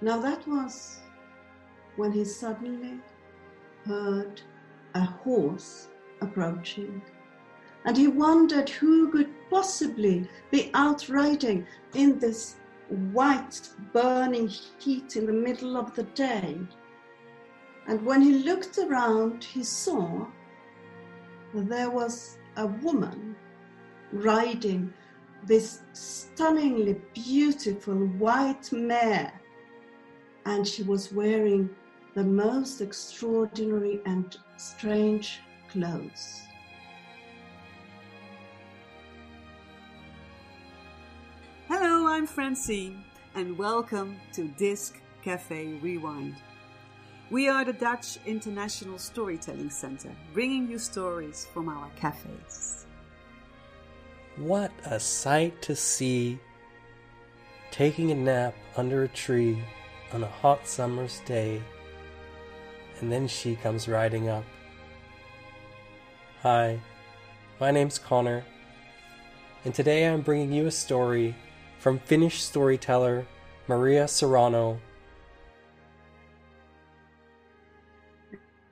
Now that was when he suddenly heard a horse approaching. And he wondered who could possibly be out riding in this white burning heat in the middle of the day. And when he looked around, he saw there was a woman riding this stunningly beautiful white mare, and she was wearing the most extraordinary and strange clothes. Hello, I'm Francine, and welcome to Disc Cafe Rewind. We are the Dutch International Storytelling Center, bringing you stories from our cafes. What a sight to see! Taking a nap under a tree on a hot summer's day, and then she comes riding up. Hi, my name's Connor, and today I'm bringing you a story from Finnish storyteller Maria Serrano.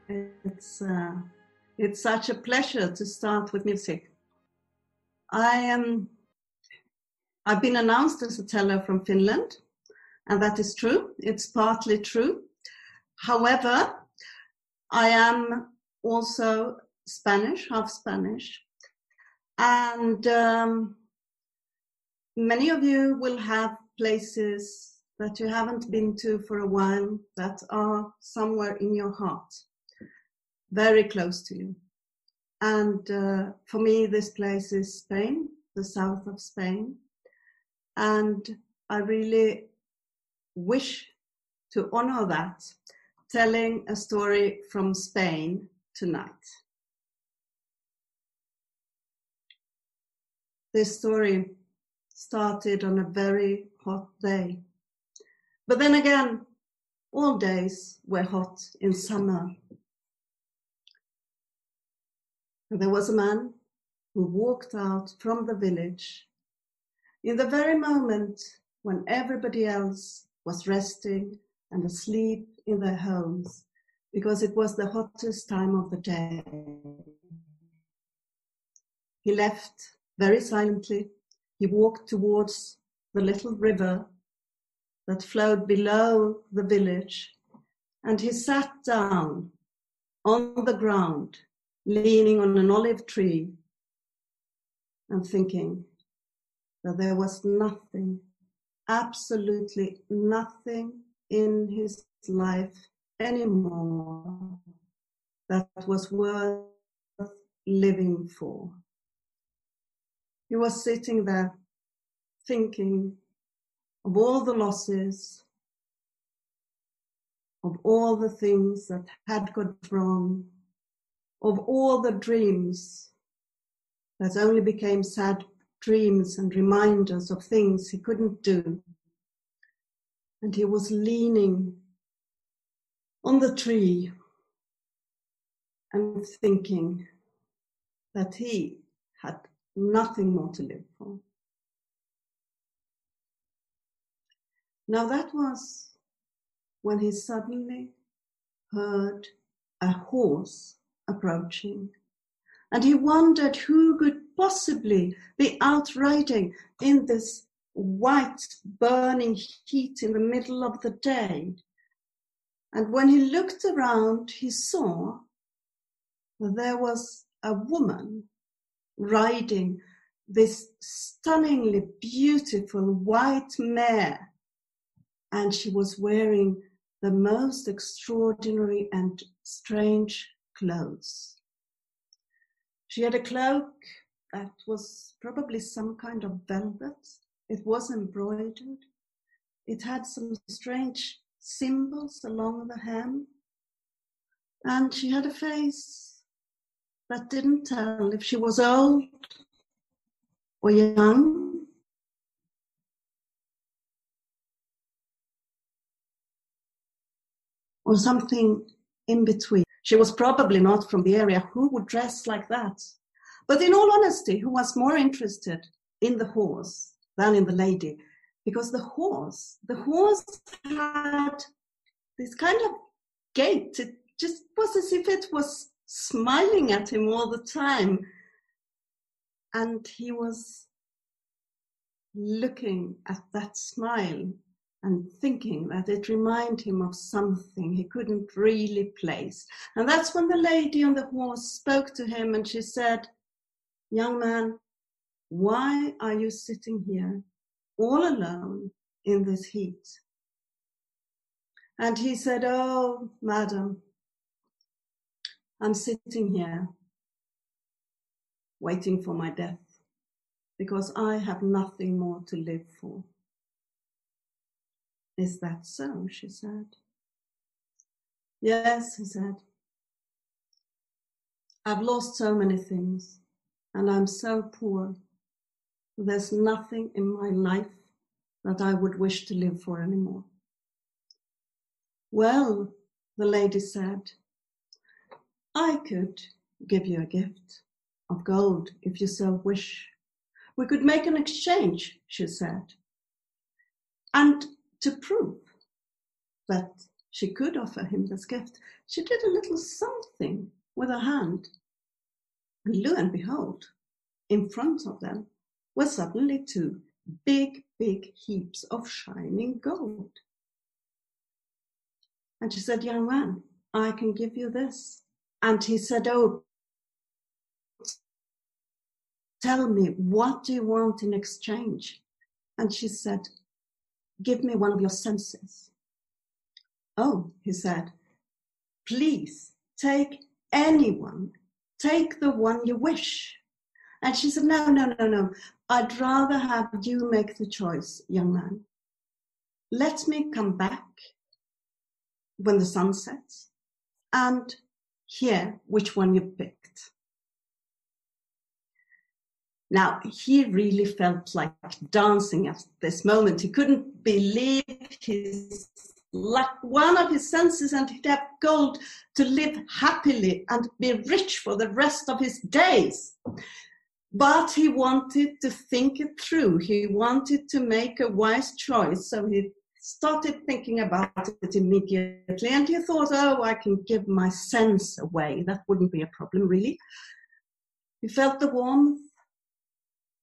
It's, uh, it's such a pleasure to start with music. I am. I've been announced as a teller from Finland, and that is true. It's partly true. However, I am also Spanish, half Spanish, and um, many of you will have places that you haven't been to for a while that are somewhere in your heart, very close to you. And uh, for me, this place is Spain, the south of Spain. And I really wish to honor that, telling a story from Spain tonight. This story started on a very hot day. But then again, all days were hot in summer there was a man who walked out from the village in the very moment when everybody else was resting and asleep in their homes because it was the hottest time of the day. He left very silently. He walked towards the little river that flowed below the village and he sat down on the ground leaning on an olive tree and thinking that there was nothing, absolutely nothing in his life anymore that was worth living for. He was sitting there thinking of all the losses, of all the things that had gone wrong, of all the dreams that only became sad dreams and reminders of things he couldn't do. And he was leaning on the tree and thinking that he had nothing more to live for. Now that was when he suddenly heard a horse approaching. And he wondered who could possibly be out riding in this white burning heat in the middle of the day. And when he looked around, he saw that there was a woman riding this stunningly beautiful white mare. And she was wearing the most extraordinary and strange clothes. She had a cloak that was probably some kind of velvet. It was embroidered. It had some strange symbols along the hem. And she had a face that didn't tell if she was old or young. Or something in between. She was probably not from the area. Who would dress like that? But in all honesty, who was more interested in the horse than in the lady? because the horse, the horse had this kind of gait. It just was as if it was smiling at him all the time. And he was looking at that smile and thinking that it reminded him of something he couldn't really place. And that's when the lady on the horse spoke to him and she said, Young man, why are you sitting here all alone in this heat? And he said, Oh, madam, I'm sitting here waiting for my death because I have nothing more to live for. Is that so? she said. Yes, he said. I've lost so many things and I'm so poor. There's nothing in my life that I would wish to live for anymore. Well, the lady said, I could give you a gift of gold if you so wish. We could make an exchange, she said. And to prove that she could offer him this gift, she did a little something with her hand. And lo and behold, in front of them were suddenly two big, big heaps of shining gold. And she said, Young man, I can give you this. And he said, Oh, tell me, what do you want in exchange? And she said, Give me one of your senses. Oh, he said, please take anyone. Take the one you wish. And she said, No, no, no, no. I'd rather have you make the choice, young man. Let me come back when the sun sets and hear which one you picked. Now, he really felt like dancing at this moment. He couldn't believe his luck, one of his senses, and he'd have gold to live happily and be rich for the rest of his days. But he wanted to think it through. He wanted to make a wise choice. So he started thinking about it immediately. And he thought, oh, I can give my sense away. That wouldn't be a problem, really. He felt the warmth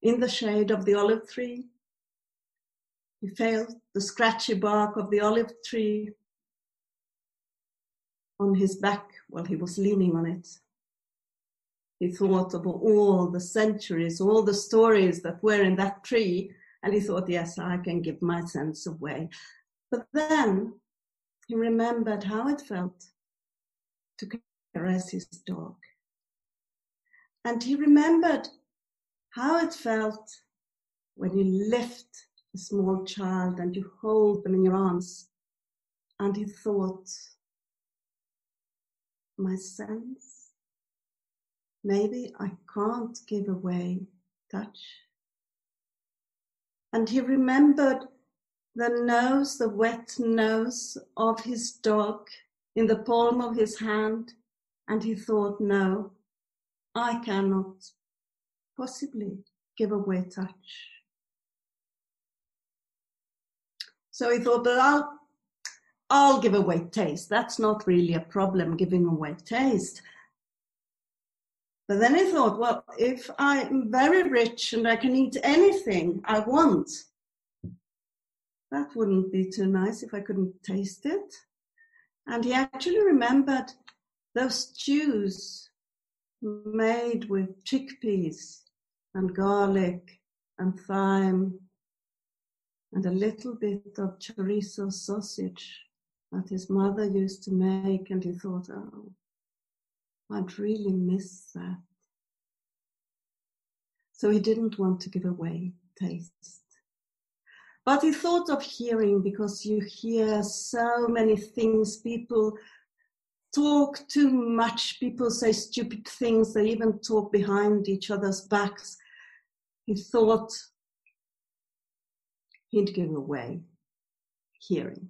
in the shade of the olive tree. He felt the scratchy bark of the olive tree on his back while he was leaning on it. He thought of all the centuries, all the stories that were in that tree, and he thought, yes, I can give my sense away. But then he remembered how it felt to caress his dog. And he remembered how it felt when you lift a small child and you hold them in your arms. And he thought, my sense, maybe I can't give away touch. And he remembered the nose, the wet nose of his dog in the palm of his hand. And he thought, no, I cannot possibly give away touch. So he thought that I'll, I'll give away taste. That's not really a problem, giving away taste. But then he thought, well, if I'm very rich and I can eat anything I want, that wouldn't be too nice if I couldn't taste it. And he actually remembered those stews made with chickpeas and garlic and thyme and a little bit of chorizo sausage that his mother used to make. And he thought, oh, I'd really miss that. So he didn't want to give away taste. But he thought of hearing because you hear so many things. People talk too much. People say stupid things. They even talk behind each other's backs he thought he'd give away hearing.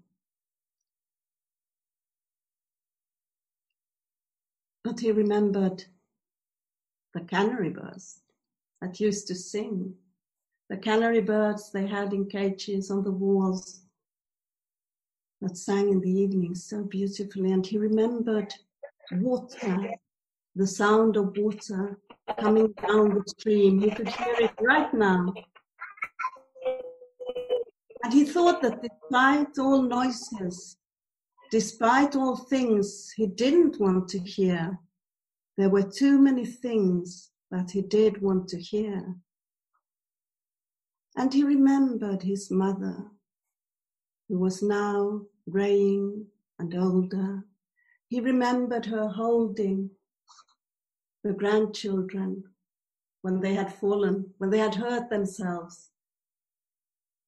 But he remembered the canary birds that used to sing. the canary birds they had in cages on the walls that sang in the evening so beautifully. And he remembered water, the sound of water coming down the stream. He could hear it right now. And he thought that despite all noises, despite all things he didn't want to hear, there were too many things that he did want to hear. And he remembered his mother, who was now graying and older. He remembered her holding the grandchildren when they had fallen, when they had hurt themselves.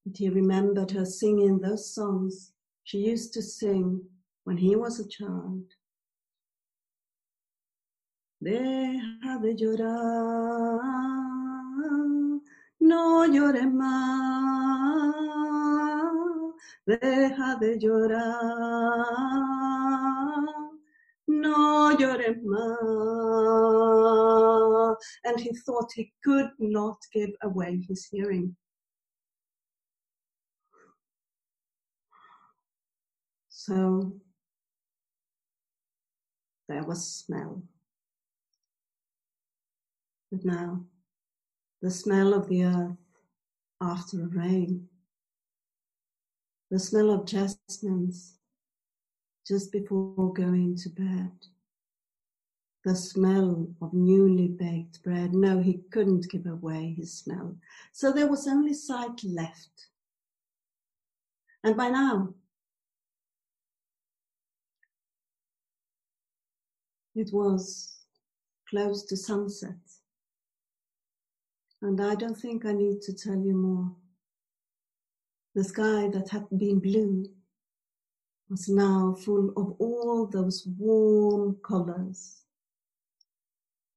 And he remembered her singing those songs she used to sing when he was a child. Deja de llorar, no llores más, deja de llorar, no llores más. And he thought he could not give away his hearing. So there was smell. But now, the smell of the earth after a rain, the smell of jasmines just before going to bed, the smell of newly baked bread. No, he couldn't give away his smell. So there was only sight left. And by now, it was close to sunset. And I don't think I need to tell you more. The sky that had been blue was now full of all those warm colors.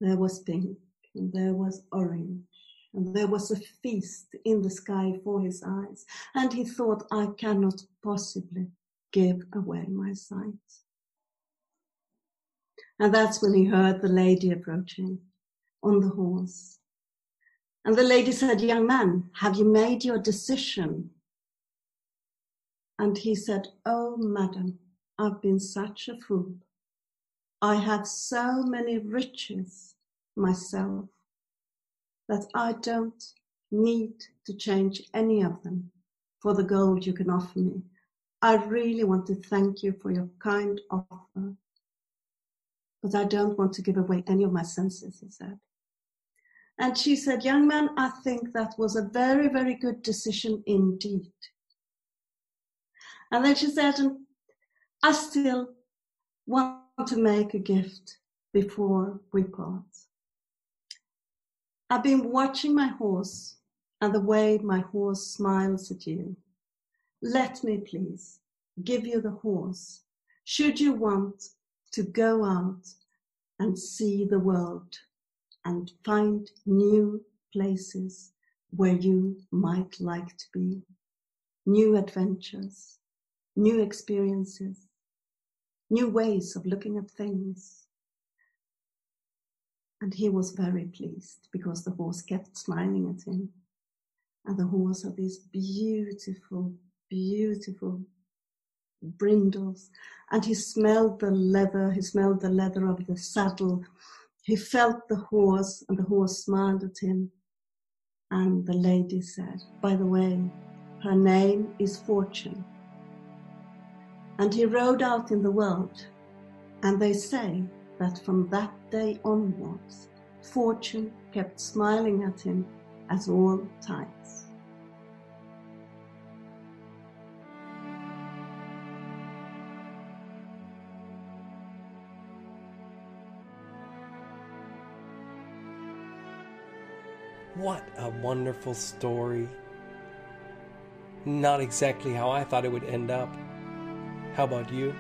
There was pink and there was orange and there was a feast in the sky for his eyes. And he thought, I cannot possibly give away my sight. And that's when he heard the lady approaching on the horse. And the lady said, Young man, have you made your decision? And he said, Oh, madam, I've been such a fool. I have so many riches myself that I don't need to change any of them for the gold you can offer me. I really want to thank you for your kind offer, but I don't want to give away any of my senses, he said. And she said, Young man, I think that was a very, very good decision indeed. And then she said, I still want to make a gift before we part. I've been watching my horse and the way my horse smiles at you. Let me please give you the horse should you want to go out and see the world and find new places where you might like to be, new adventures, new experiences, new ways of looking at things. And he was very pleased because the horse kept smiling at him. And the horse had these beautiful, beautiful brindles. And he smelled the leather, he smelled the leather of the saddle he felt the horse, and the horse smiled at him. And the lady said, By the way, her name is Fortune. And he rode out in the world, and they say that from that day onwards, Fortune kept smiling at him at all times. What a wonderful story. Not exactly how I thought it would end up. How about you?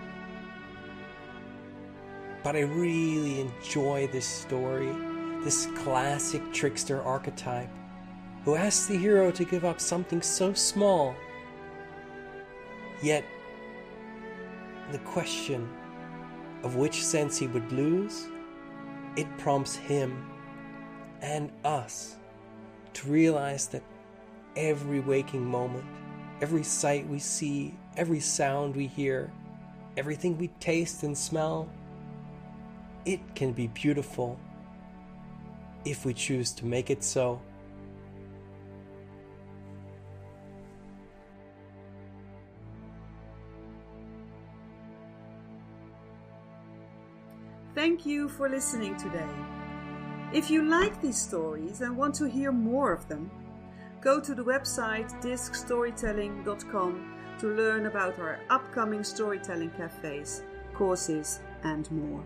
But I really enjoy this story, this classic trickster archetype who asks the hero to give up something so small. Yet, the question of which sense he would lose, it prompts him and us to realize that every waking moment, every sight we see, every sound we hear, everything we taste and smell. It can be beautiful if we choose to make it so. Thank you for listening today. If you like these stories and want to hear more of them, go to the website discstorytelling.com to learn about our upcoming storytelling cafes, courses, and more.